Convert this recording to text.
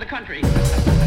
the country.